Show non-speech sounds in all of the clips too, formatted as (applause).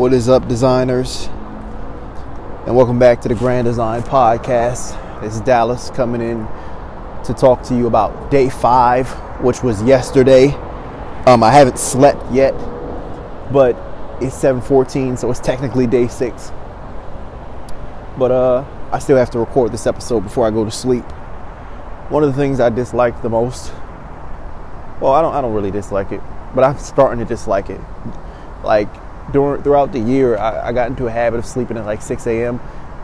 What is up, designers? And welcome back to the Grand Design Podcast. It's Dallas coming in to talk to you about day five, which was yesterday. Um, I haven't slept yet, but it's 7:14, so it's technically day six. But uh, I still have to record this episode before I go to sleep. One of the things I dislike the most, well, I don't, I don't really dislike it, but I'm starting to dislike it. Like during throughout the year, I, I got into a habit of sleeping at like 6 a.m.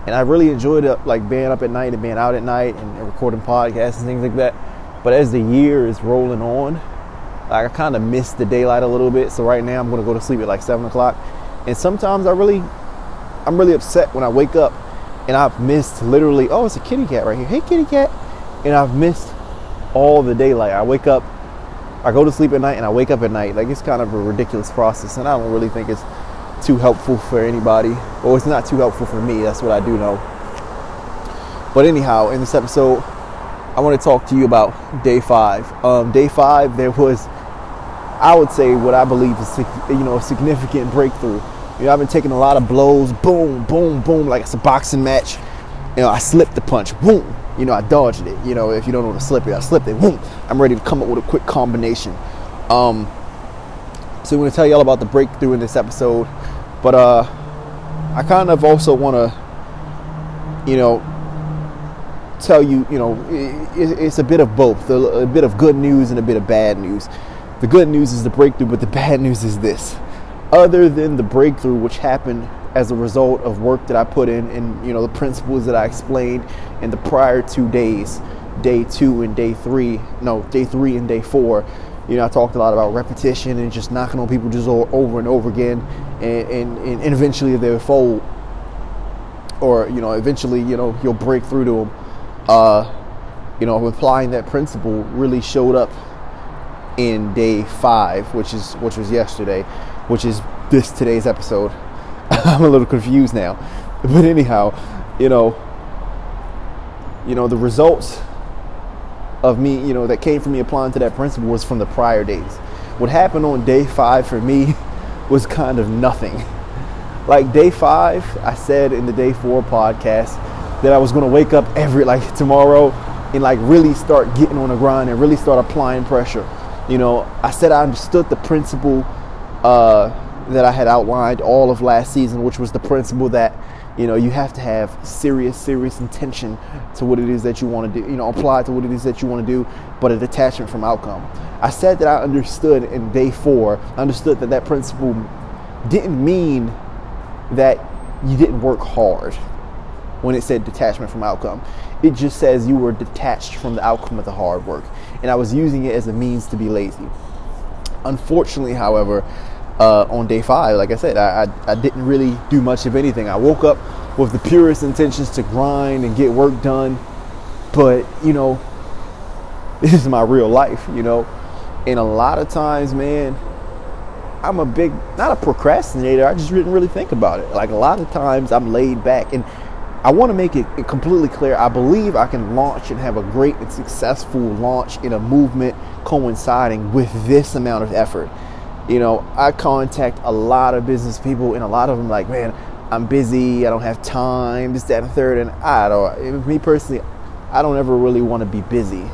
And I really enjoyed it, like being up at night and being out at night and recording podcasts and things like that. But as the year is rolling on, like I kind of miss the daylight a little bit. So right now I'm going to go to sleep at like seven o'clock. And sometimes I really, I'm really upset when I wake up and I've missed literally. Oh, it's a kitty cat right here. Hey, kitty cat. And I've missed all the daylight. I wake up, I go to sleep at night, and I wake up at night. Like it's kind of a ridiculous process, and I don't really think it's too helpful for anybody. or it's not too helpful for me. That's what I do know. But anyhow, in this episode, I want to talk to you about day five. Um, day five, there was, I would say, what I believe is you know a significant breakthrough. You know, I've been taking a lot of blows, boom, boom, boom, like it's a boxing match. You know, I slipped the punch, boom. You know, I dodged it. You know, if you don't know to slip it, I slipped it, boom. I'm ready to come up with a quick combination. Um, so I'm going to tell you all about the breakthrough in this episode. But uh, I kind of also want to, you know, tell you, you know, it, it's a bit of both, a, bit of good news and a bit of bad news. The good news is the breakthrough, but the (laughs) bad news is this. Other than the breakthrough, which happened as a result of work that I put in and you know the principles that I explained in the prior two days, day two and day three, no, day three and day four. You know, I talked a lot about repetition and just knocking on people just over and over again, and, and, and eventually they'll fold, or you know, eventually you know you'll break through to them. Uh, you know, applying that principle really showed up in day five, which is which was yesterday, which is this today's episode. (laughs) I'm a little confused now, but anyhow, you know, you know the results of me, you know, that came from me applying to that principle was from the prior days. What happened on day five for me (laughs) was kind of nothing. Like day five, I said in the day four podcast that I was going to wake up every like tomorrow and like really start getting on the grind and really start applying pressure. You know, I said I understood the principle uh, that I had outlined all of last season, which was the principle that you know you have to have serious serious intention to what it is that you want to do you know apply to what it is that you want to do but a detachment from outcome. I said that i understood in day four understood that that principle didn't mean that you didn't work hard when it said detachment from outcome. It just says you were detached from the outcome of the hard work and i was using it as a means to be lazy. Unfortunately however uh, on day five. Like I said, I, I, I, didn't really do much of anything. I woke up with the purest intentions to grind and get work done. But, you know, (laughs) this is my real life, you know. And a lot of times, man, I'm a big, not a procrastinator. I just didn't really think about it. Like a lot of times I'm laid back. And I want to make it completely clear. I believe I can launch and have a great and successful launch in a movement coinciding with this amount of effort you know, I contact a lot of business people, and a lot of them like, man, I'm busy, I don't have time, this, that, and third. And I don't, eh, me personally, I don't ever really want to be busy.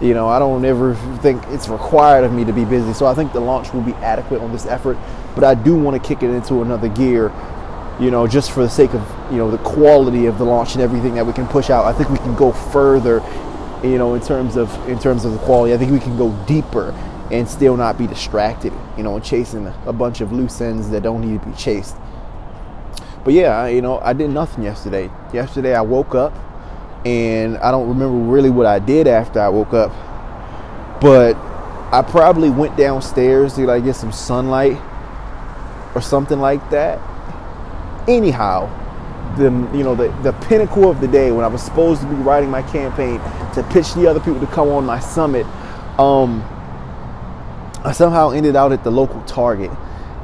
You know, I don't ever think it's required of me to be busy. So I think the launch will be adequate on this effort, but I do want to kick it into another gear. You know, just for the sake of you know the quality of the launch and everything that we can push out. I think we can go further. You know, in terms of in terms of the quality, I think we can go deeper and still not be distracted, you know, chasing a bunch of loose ends that don't need to be chased. But yeah, you know, I did nothing yesterday. Yesterday I woke up and I don't remember really what I did after I woke up. But I probably went downstairs to like get some sunlight or something like that. Anyhow, the you know the, the pinnacle of the day when I was supposed to be writing my campaign to pitch the other people to come on my summit, um, I somehow ended out at the local Target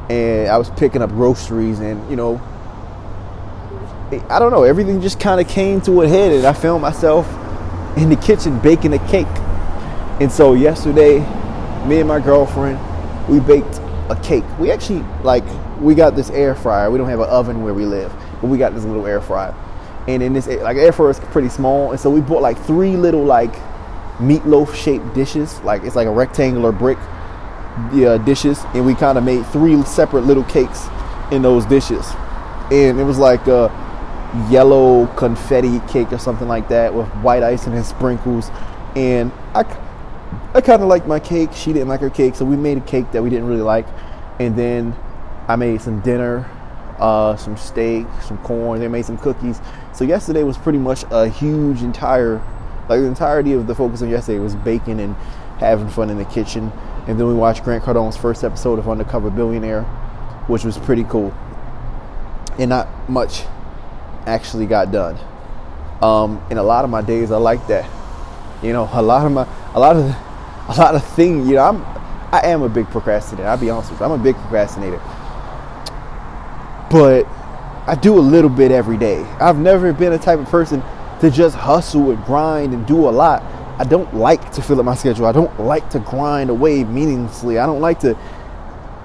and I was picking up groceries and you know I don't know everything just kind of came to a head and I found myself in the kitchen baking a cake and so yesterday me and my girlfriend we baked a cake we actually like we got this air fryer. We don't have an oven where we live, but we got this little air fryer. And in this, like air fryer is pretty small, and so we bought like three little like meatloaf shaped dishes. Like it's like a rectangular brick uh, dishes, and we kind of made three separate little cakes in those dishes. And it was like a yellow confetti cake or something like that with white icing and sprinkles. And I, I kind of liked my cake. She didn't like her cake, so we made a cake that we didn't really like. And then I made some dinner, uh, some steak, some corn. They made some cookies. So yesterday was pretty much a huge entire, like the entirety of the focus on yesterday was baking and having fun in the kitchen. And then we watched Grant Cardone's first episode of Undercover Billionaire, which was pretty cool. And not much actually got done. Um, in a lot of my days, I like that. You know, a lot of my, a lot of, a lot of things. You know, I'm, I am a big procrastinator. I'll be honest with you. I'm a big procrastinator. But I do a little bit every day. I've never been a type of person to just hustle and grind and do a lot. I don't like to fill up my schedule. I don't like to grind away meaninglessly. I don't like to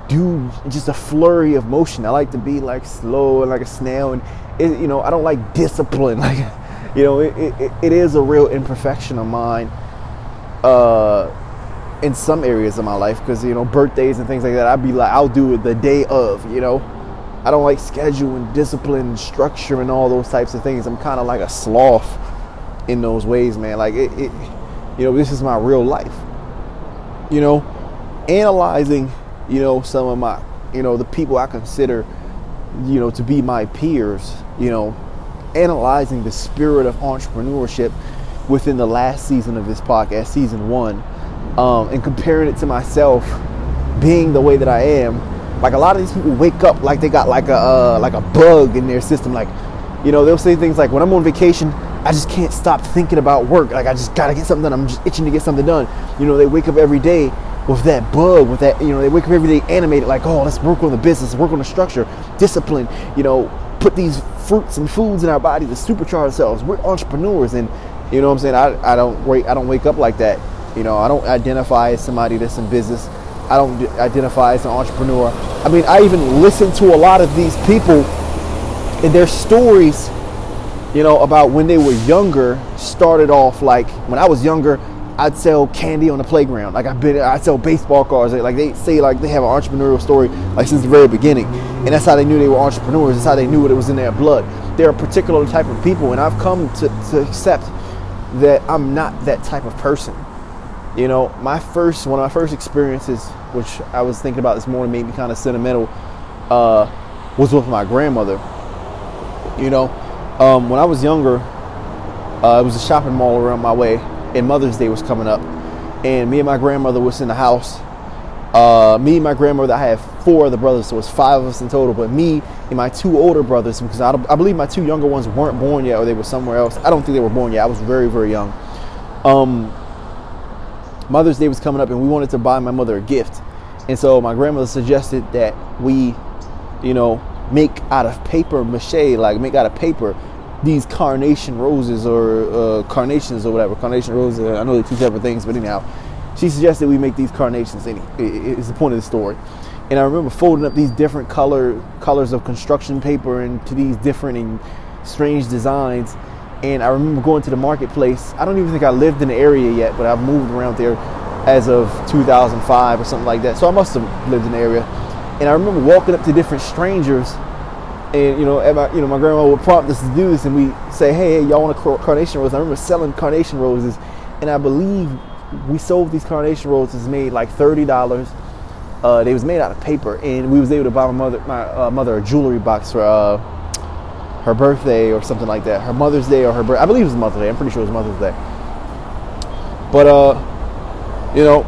do just a flurry of motion. I like to be like slow and like a snail. And it, you know, I don't like discipline. (laughs) Like, you know, it, it, it is a real imperfection of mine. Uh, in some areas of my life, because you know, birthdays and things like that, I'd be like, I'll do it the day of. You know, I don't like schedule and discipline structure and all those types of things. I'm kind of like a sloth in those ways, man. Like it, it, you know, this is my real life. You know, analyzing you know, some of my, you know, the people I consider, you know, to be my peers, you know, analyzing the spirit of entrepreneurship within the last season of this podcast, season one, um, and comparing it to myself being the way that I am. Like a lot of these people wake up like they got like a uh, like a bug in their system. Like, you know, they'll say things like, "When I'm on vacation, I just can't stop thinking about work. Like I just gotta get something done. I'm just itching to get something done." You know, they wake up every day with that bug, with that, you know, they wake up every day animated, like, oh, let's work on the business, work on the structure, discipline, you know, put these fruits and foods in our body to supercharge ourselves. We're entrepreneurs, and you know what I'm saying. I, I don't wake I don't wake up like that. You know, I don't identify as somebody that's in business. I don't identify as an entrepreneur. I mean, I even listen to a lot of these people and their stories. You know, about when they were younger, started off like when I was younger. I'd sell candy on the playground. Like I've been, I sell baseball cards. Like they say, like they have an entrepreneurial story, like since the very beginning, and that's how they knew they were entrepreneurs. That's how they knew it was in their blood. They're a particular type of people, and I've come to, to accept that I'm not that type of person. You know, my first one of my first experiences, which I was thinking about this morning, made me kind of sentimental, uh, was with my grandmother. You know, um, when I was younger, uh, it was a shopping mall around my way and Mother's Day was coming up, and me and my grandmother was in the house. Uh, me and my grandmother, I have four other brothers, so it's five of us in total. But me and my two older brothers, because I, I believe my two younger ones weren't born yet, or they were somewhere else. I don't think they were born yet. I was very, very young. Um, Mother's Day was coming up, and we wanted to buy my mother a gift. And so my grandmother suggested that we, you know, make out of paper mache, like make out of paper these carnation roses or uh, carnations or whatever. Carnation roses, I know they're two separate things, but anyhow, she suggested we make these carnations. Any It's the point of the story. And I remember folding up these different color colors of construction paper into these different and strange designs. And I remember going to the marketplace. I don't even think I lived in the area yet, but I've moved around there as of 2005 or something like that. So I must have lived in the area. And I remember walking up to different strangers and you know, my, you know, my grandma would prompt us to do this, and we say, "Hey, y'all want a carnation rose?" I remember selling carnation roses, and I believe we sold these carnation roses made like thirty dollars. Uh, they was made out of paper, and we was able to buy my mother, my uh, mother, a jewelry box for uh, her birthday or something like that, her Mother's Day or her birth. I believe it was Mother's Day. I'm pretty sure it was Mother's Day. But uh, you know,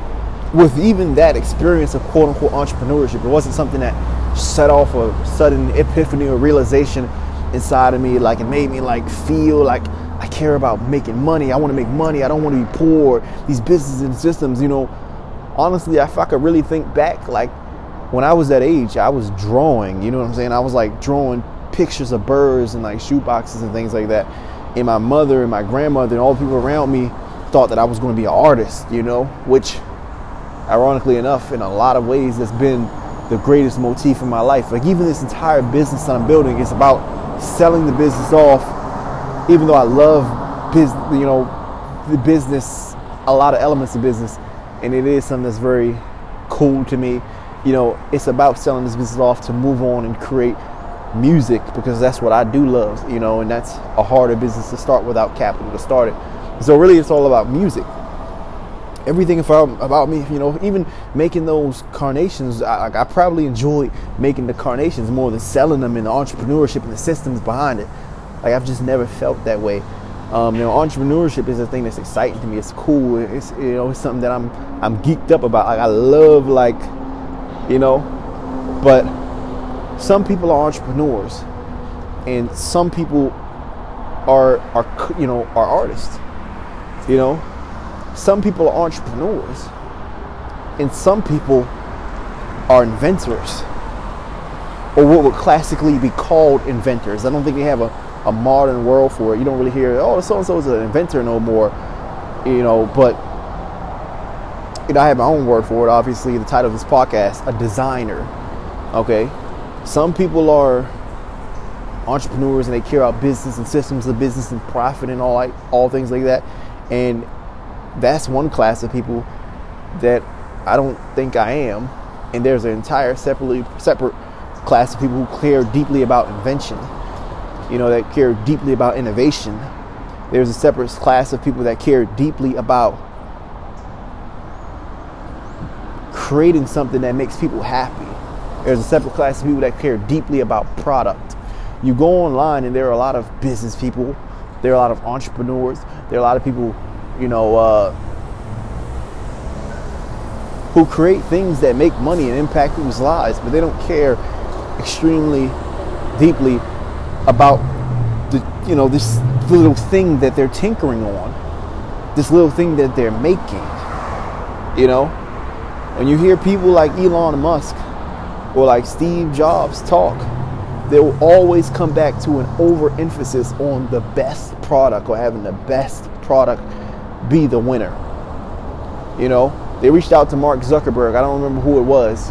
with even that experience of quote unquote entrepreneurship, it wasn't something that set off a sudden epiphany or realization inside of me. Like it made me like feel like I care about making money. I want to make money. I don't want to be poor. These businesses and systems, you know. Honestly, if I could really think back, like when I was that age, I was drawing. You know what I'm saying? I was like drawing pictures of birds and like shoe boxes and things like that. And my mother and my grandmother and all the people around me thought that I was going to be an artist. You know, which, ironically enough, in a lot of ways, has been the greatest motif in my life. Like even this entire business that I'm building is about selling the business off. Even though I love business, you know, the business, a lot of elements of business, and it is something that's very cool to me. You know, it's about selling this business off to move on and create music because that's what I do love, you know, and that's a harder business to start without capital to start it. So really it's all about music everything about me, you know, even making those carnations, I, I, probably enjoy making the carnations more than selling them and the entrepreneurship and the systems behind it. Like I've just never felt that way. Um, you know, entrepreneurship is a thing that's exciting to me. It's cool. It's you know, it's something that I'm I'm geeked up about. Like I love like, you know, but some people are entrepreneurs, and some people are are you know are artists. You know, some people are entrepreneurs, and some people are inventors, or what would classically be called inventors. I don't think they have a, a modern world for it. You don't really hear, oh, so and so is an inventor no more, you know, but you know, I have my own word for it. Obviously, the title of this podcast, a designer. Okay, some people are entrepreneurs and they care about business and systems of business and profit and all like all things like that. And that's one class of people that I don't think I am. And there's an entire separately separate class of people who care deeply about invention, you know, that care deeply about innovation. There's a separate class of people that care deeply about creating something that makes people happy. There's a separate class of people that care deeply about product. You go online and there are a lot of business people, there are a lot of entrepreneurs, there are a lot of people you know, uh, who create things that make money and impact people's lives, but they don't care extremely deeply about the, you know, this little thing that they're tinkering on, this little thing that they're making. You know, when you hear people like Elon Musk or like Steve Jobs talk, they will always come back to an overemphasis on the best product or having the best product be the winner. You know, they reached out to Mark Zuckerberg. I don't remember who it was.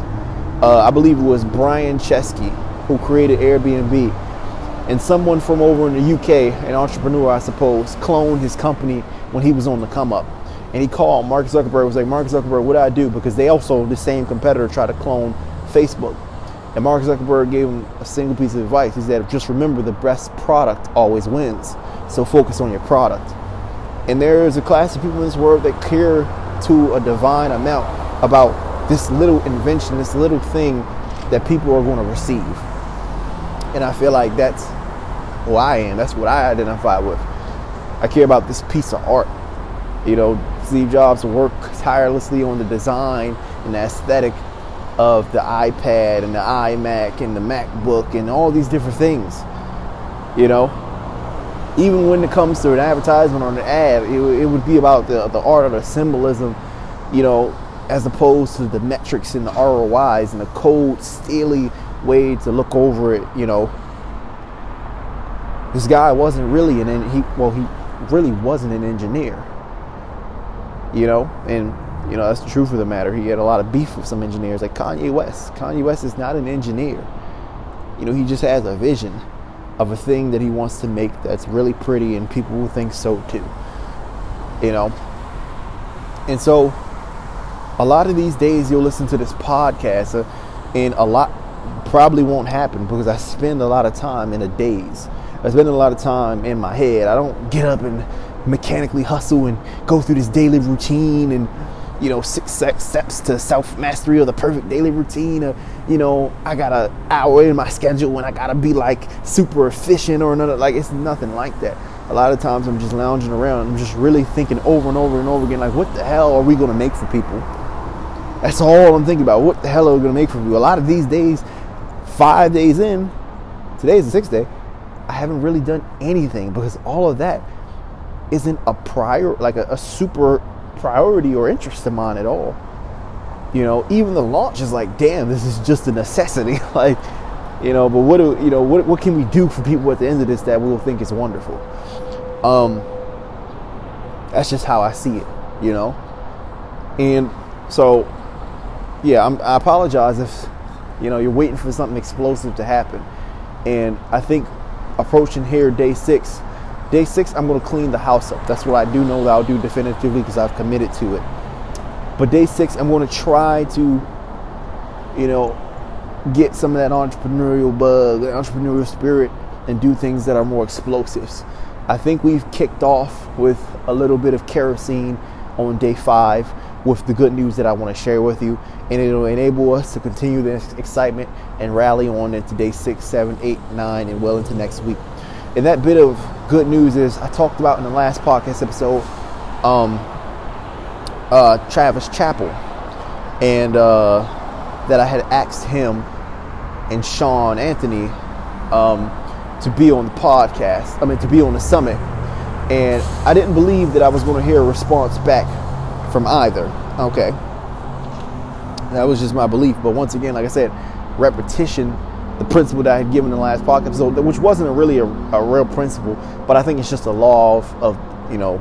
Uh, I believe it was Brian Chesky who created Airbnb. And someone from over in the UK, an entrepreneur, I suppose, cloned his company when he was on the come up. And he called Mark Zuckerberg, was like, Mark Zuckerberg, what do I do? Because they also, the same competitor, tried to clone Facebook. And Mark Zuckerberg gave him a single piece of advice. He said, just remember the best product always wins. So focus on your product. And there is a class of people in this world that care to a divine amount about this little invention, this little thing that people are going to receive. And I feel like that's who I am. That's what I identify with. I care about this piece of art. You know, Steve Jobs worked tirelessly on the design and the aesthetic of the iPad and the iMac and the MacBook and all these different things. You know, even when it comes to an advertisement or an ad, it, it would be about the, the art or the symbolism, you know, as opposed to the metrics and the ROIs and the cold, steely way to look over it, you know. This guy wasn't really an he well he really wasn't an engineer. You know, and you know that's the truth of the matter. He had a lot of beef with some engineers, like Kanye West. Kanye West is not an engineer. You know, he just has a vision of a thing that he wants to make that's really pretty and people will think so too. You know? And so a lot of these days you'll listen to this podcast uh, and a lot probably won't happen because I spend a lot of time in a daze. I spend a lot of time in my head. I don't get up and mechanically hustle and go through this daily routine and you know, six steps to self mastery or the perfect daily routine. Or, you know, I got an hour in my schedule when I gotta be like super efficient or another. Like, it's nothing like that. A lot of times I'm just lounging around. I'm just really thinking over and over and over again, like, what the hell are we gonna make for people? That's all I'm thinking about. What the hell are we gonna make for people? A lot of these days, five days in, today's the sixth day, I haven't really done anything because all of that isn't a prior, like a, a super priority or interest of mine at all. You know, even the launch is like, damn, this is just a necessity. (laughs) like, you know, but what do you know? What what can we do for people at the end of this that we'll think is wonderful? Um, that's just how I see it. You know, and so yeah, I'm, I apologize if You know, you're waiting for something explosive to happen. And I think approaching here day six, day six, I'm going to clean the house up. That's what I do know that I'll do definitively because I've committed to it. But day six, I'm going to try to, you know, get some of that entrepreneurial bug, the entrepreneurial spirit, and do things that are more explosives. I think we've kicked off with a little bit of kerosene on day five with the good news that I want to share with you, and it'll enable us to continue this excitement and rally on into day six, seven, eight, nine, and well into next week. And that bit of good news is I talked about in the last podcast episode, um, uh, Travis Chappell, and uh, that I had asked him and Sean Anthony um, to be on the podcast. I mean, to be on the summit, and I didn't believe that I was going to hear a response back from either. Okay, that was just my belief. But once again, like I said, repetition the principle that I had given in the last podcast episode, which wasn't a really a, a, real principle, but I think it's just a law of, of, you know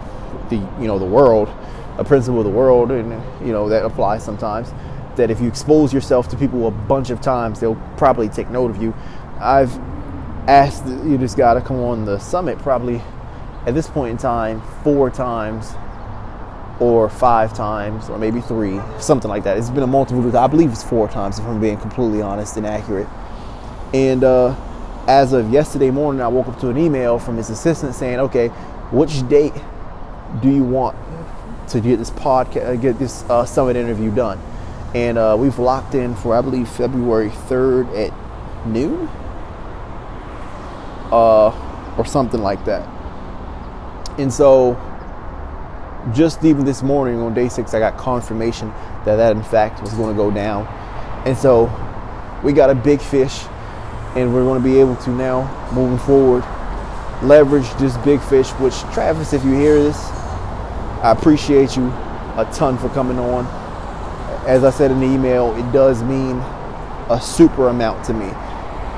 the you know the world, a principle of the world, and you know that applies sometimes. That if you expose yourself to people a bunch of times, they'll probably take note of you. I've asked you this guy to come on the summit probably at this point in time four times or five times or maybe three, something like that. It's been a multiple. I believe it's four times if I'm being completely honest and accurate. And uh, as of yesterday morning, I woke up to an email from his assistant saying, "Okay, which date do you want to get this podcast, uh, get this uh, summit interview done?" And uh, we've locked in for I believe February third at noon, uh, or something like that. And so, just even this morning on day six, I got confirmation that that in fact was going to go down. And so, we got a big fish and we're going to be able to now, moving forward, leverage this big fish. Which Travis, if you hear this, I appreciate you a ton for coming on. As I said in the email, it does mean a super amount to me.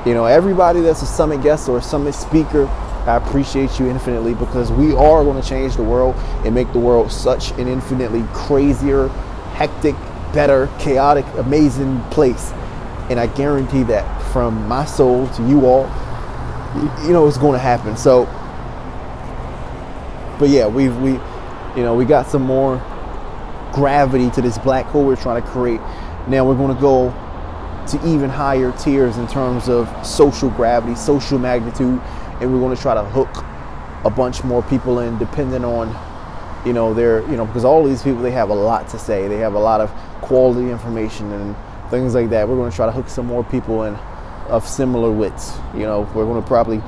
You know, everybody that's a summit guest or a summit speaker, I appreciate you infinitely because we are going to change the world and make the world such an infinitely crazier, hectic, better, chaotic, amazing place. And I guarantee that from my soul to you all, you know it's going to happen. So, but yeah, we've, we, you know, we got some more gravity to this black hole we're trying to create. Now we're going to go to even higher tiers in terms of social gravity, social magnitude, and we're going to try to hook a bunch more people in, depending on, you know, their, you know, because all these people they have a lot to say. They have a lot of quality information and things like that. We're going to try to hook some more people in of similar wits. You know, we're going to probably,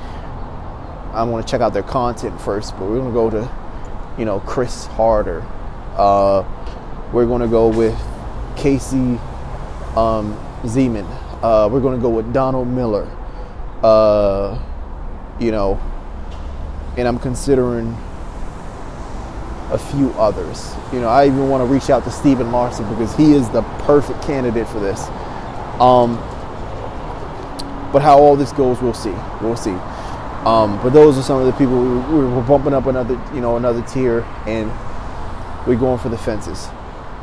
I'm going to check out their content first, but we're going to go to, you know, Chris Harder. Uh, we're going to go with Casey um, Zeman. Uh, we're going to go with Donald Miller. Uh, you know, and I'm considering a few others. You know, I even want to reach out to Stephen Larsen because he is the perfect candidate for this. Um, but how all this goes, we'll see. We'll see. Um, but those are some of the people we, we're bumping up another, you know, another tier, and we're going for the fences.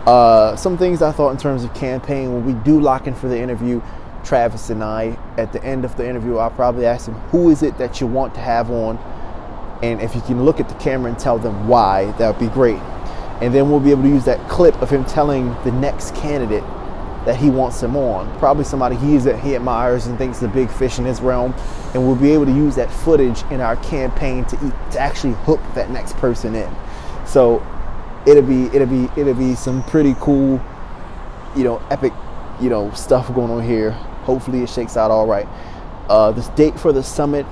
Uh, some things I thought in terms of campaign when we do lock in for the interview, Travis and I, at the end of the interview, I'll probably ask him, "Who is it that you want to have on?" And if you can look at the camera and tell them why, that would be great. And then we'll be able to use that clip of him telling the next candidate that he wants him on. Probably somebody he is he admires and thinks is a big fish in his realm, and we'll be able to use that footage in our campaign to eat, to actually hook that next person in. So it'll be it'll be it'll be some pretty cool, you know, epic, you know, stuff going on here. Hopefully it shakes out all right. Uh, this date for the summit,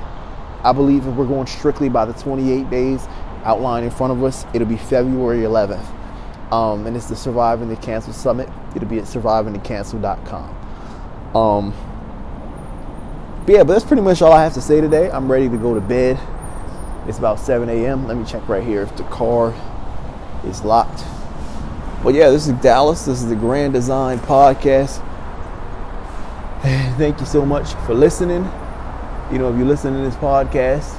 I believe if we're going strictly by the 28 days outlined in front of us, it'll be February 11th. Um, and it's the Surviving the Cancel Summit. It'll be at survivingthecancel.com. Um, but yeah, but that's pretty much all I have to say today. I'm ready to go to bed. It's about 7 a.m. Let me check right here if the car is locked. But yeah, this is Dallas. This is the Grand Design Podcast. And (sighs) thank you so much for listening. You know, if you listen to this podcast,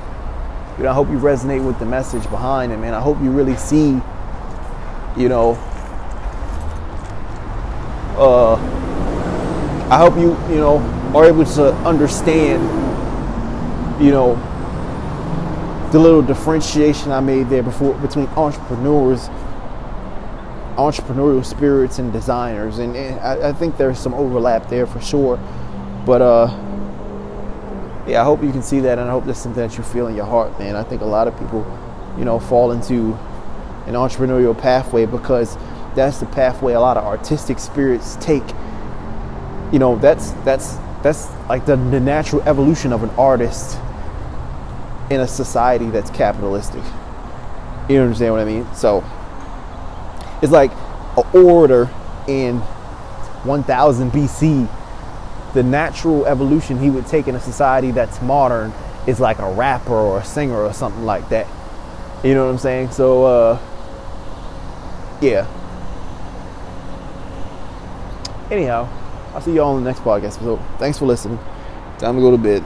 you know, I hope you resonate with the message behind it, man. I hope you really see you know, uh, I hope you, you know, are able to understand, you know, the little differentiation I made there before between entrepreneurs, entrepreneurial spirits, and designers, and, and I, I, think there's some overlap there for sure. But uh, yeah, I hope you can see that, and I hope that's something that you feel in your heart, man. I think a lot of people, you know, fall into an entrepreneurial pathway because that's the pathway a lot of artistic spirits take. You know, that's that's that's like the, the natural evolution of an artist in a society that's capitalistic. You understand what I mean? So it's like an orator in 1000 BC. The natural evolution he would take in a society that's modern is like a rapper or a singer or something like that. You know what I'm saying? So, uh, yeah. Anyhow, I'll see y'all on the next podcast. So, thanks for listening. Time to go to bed.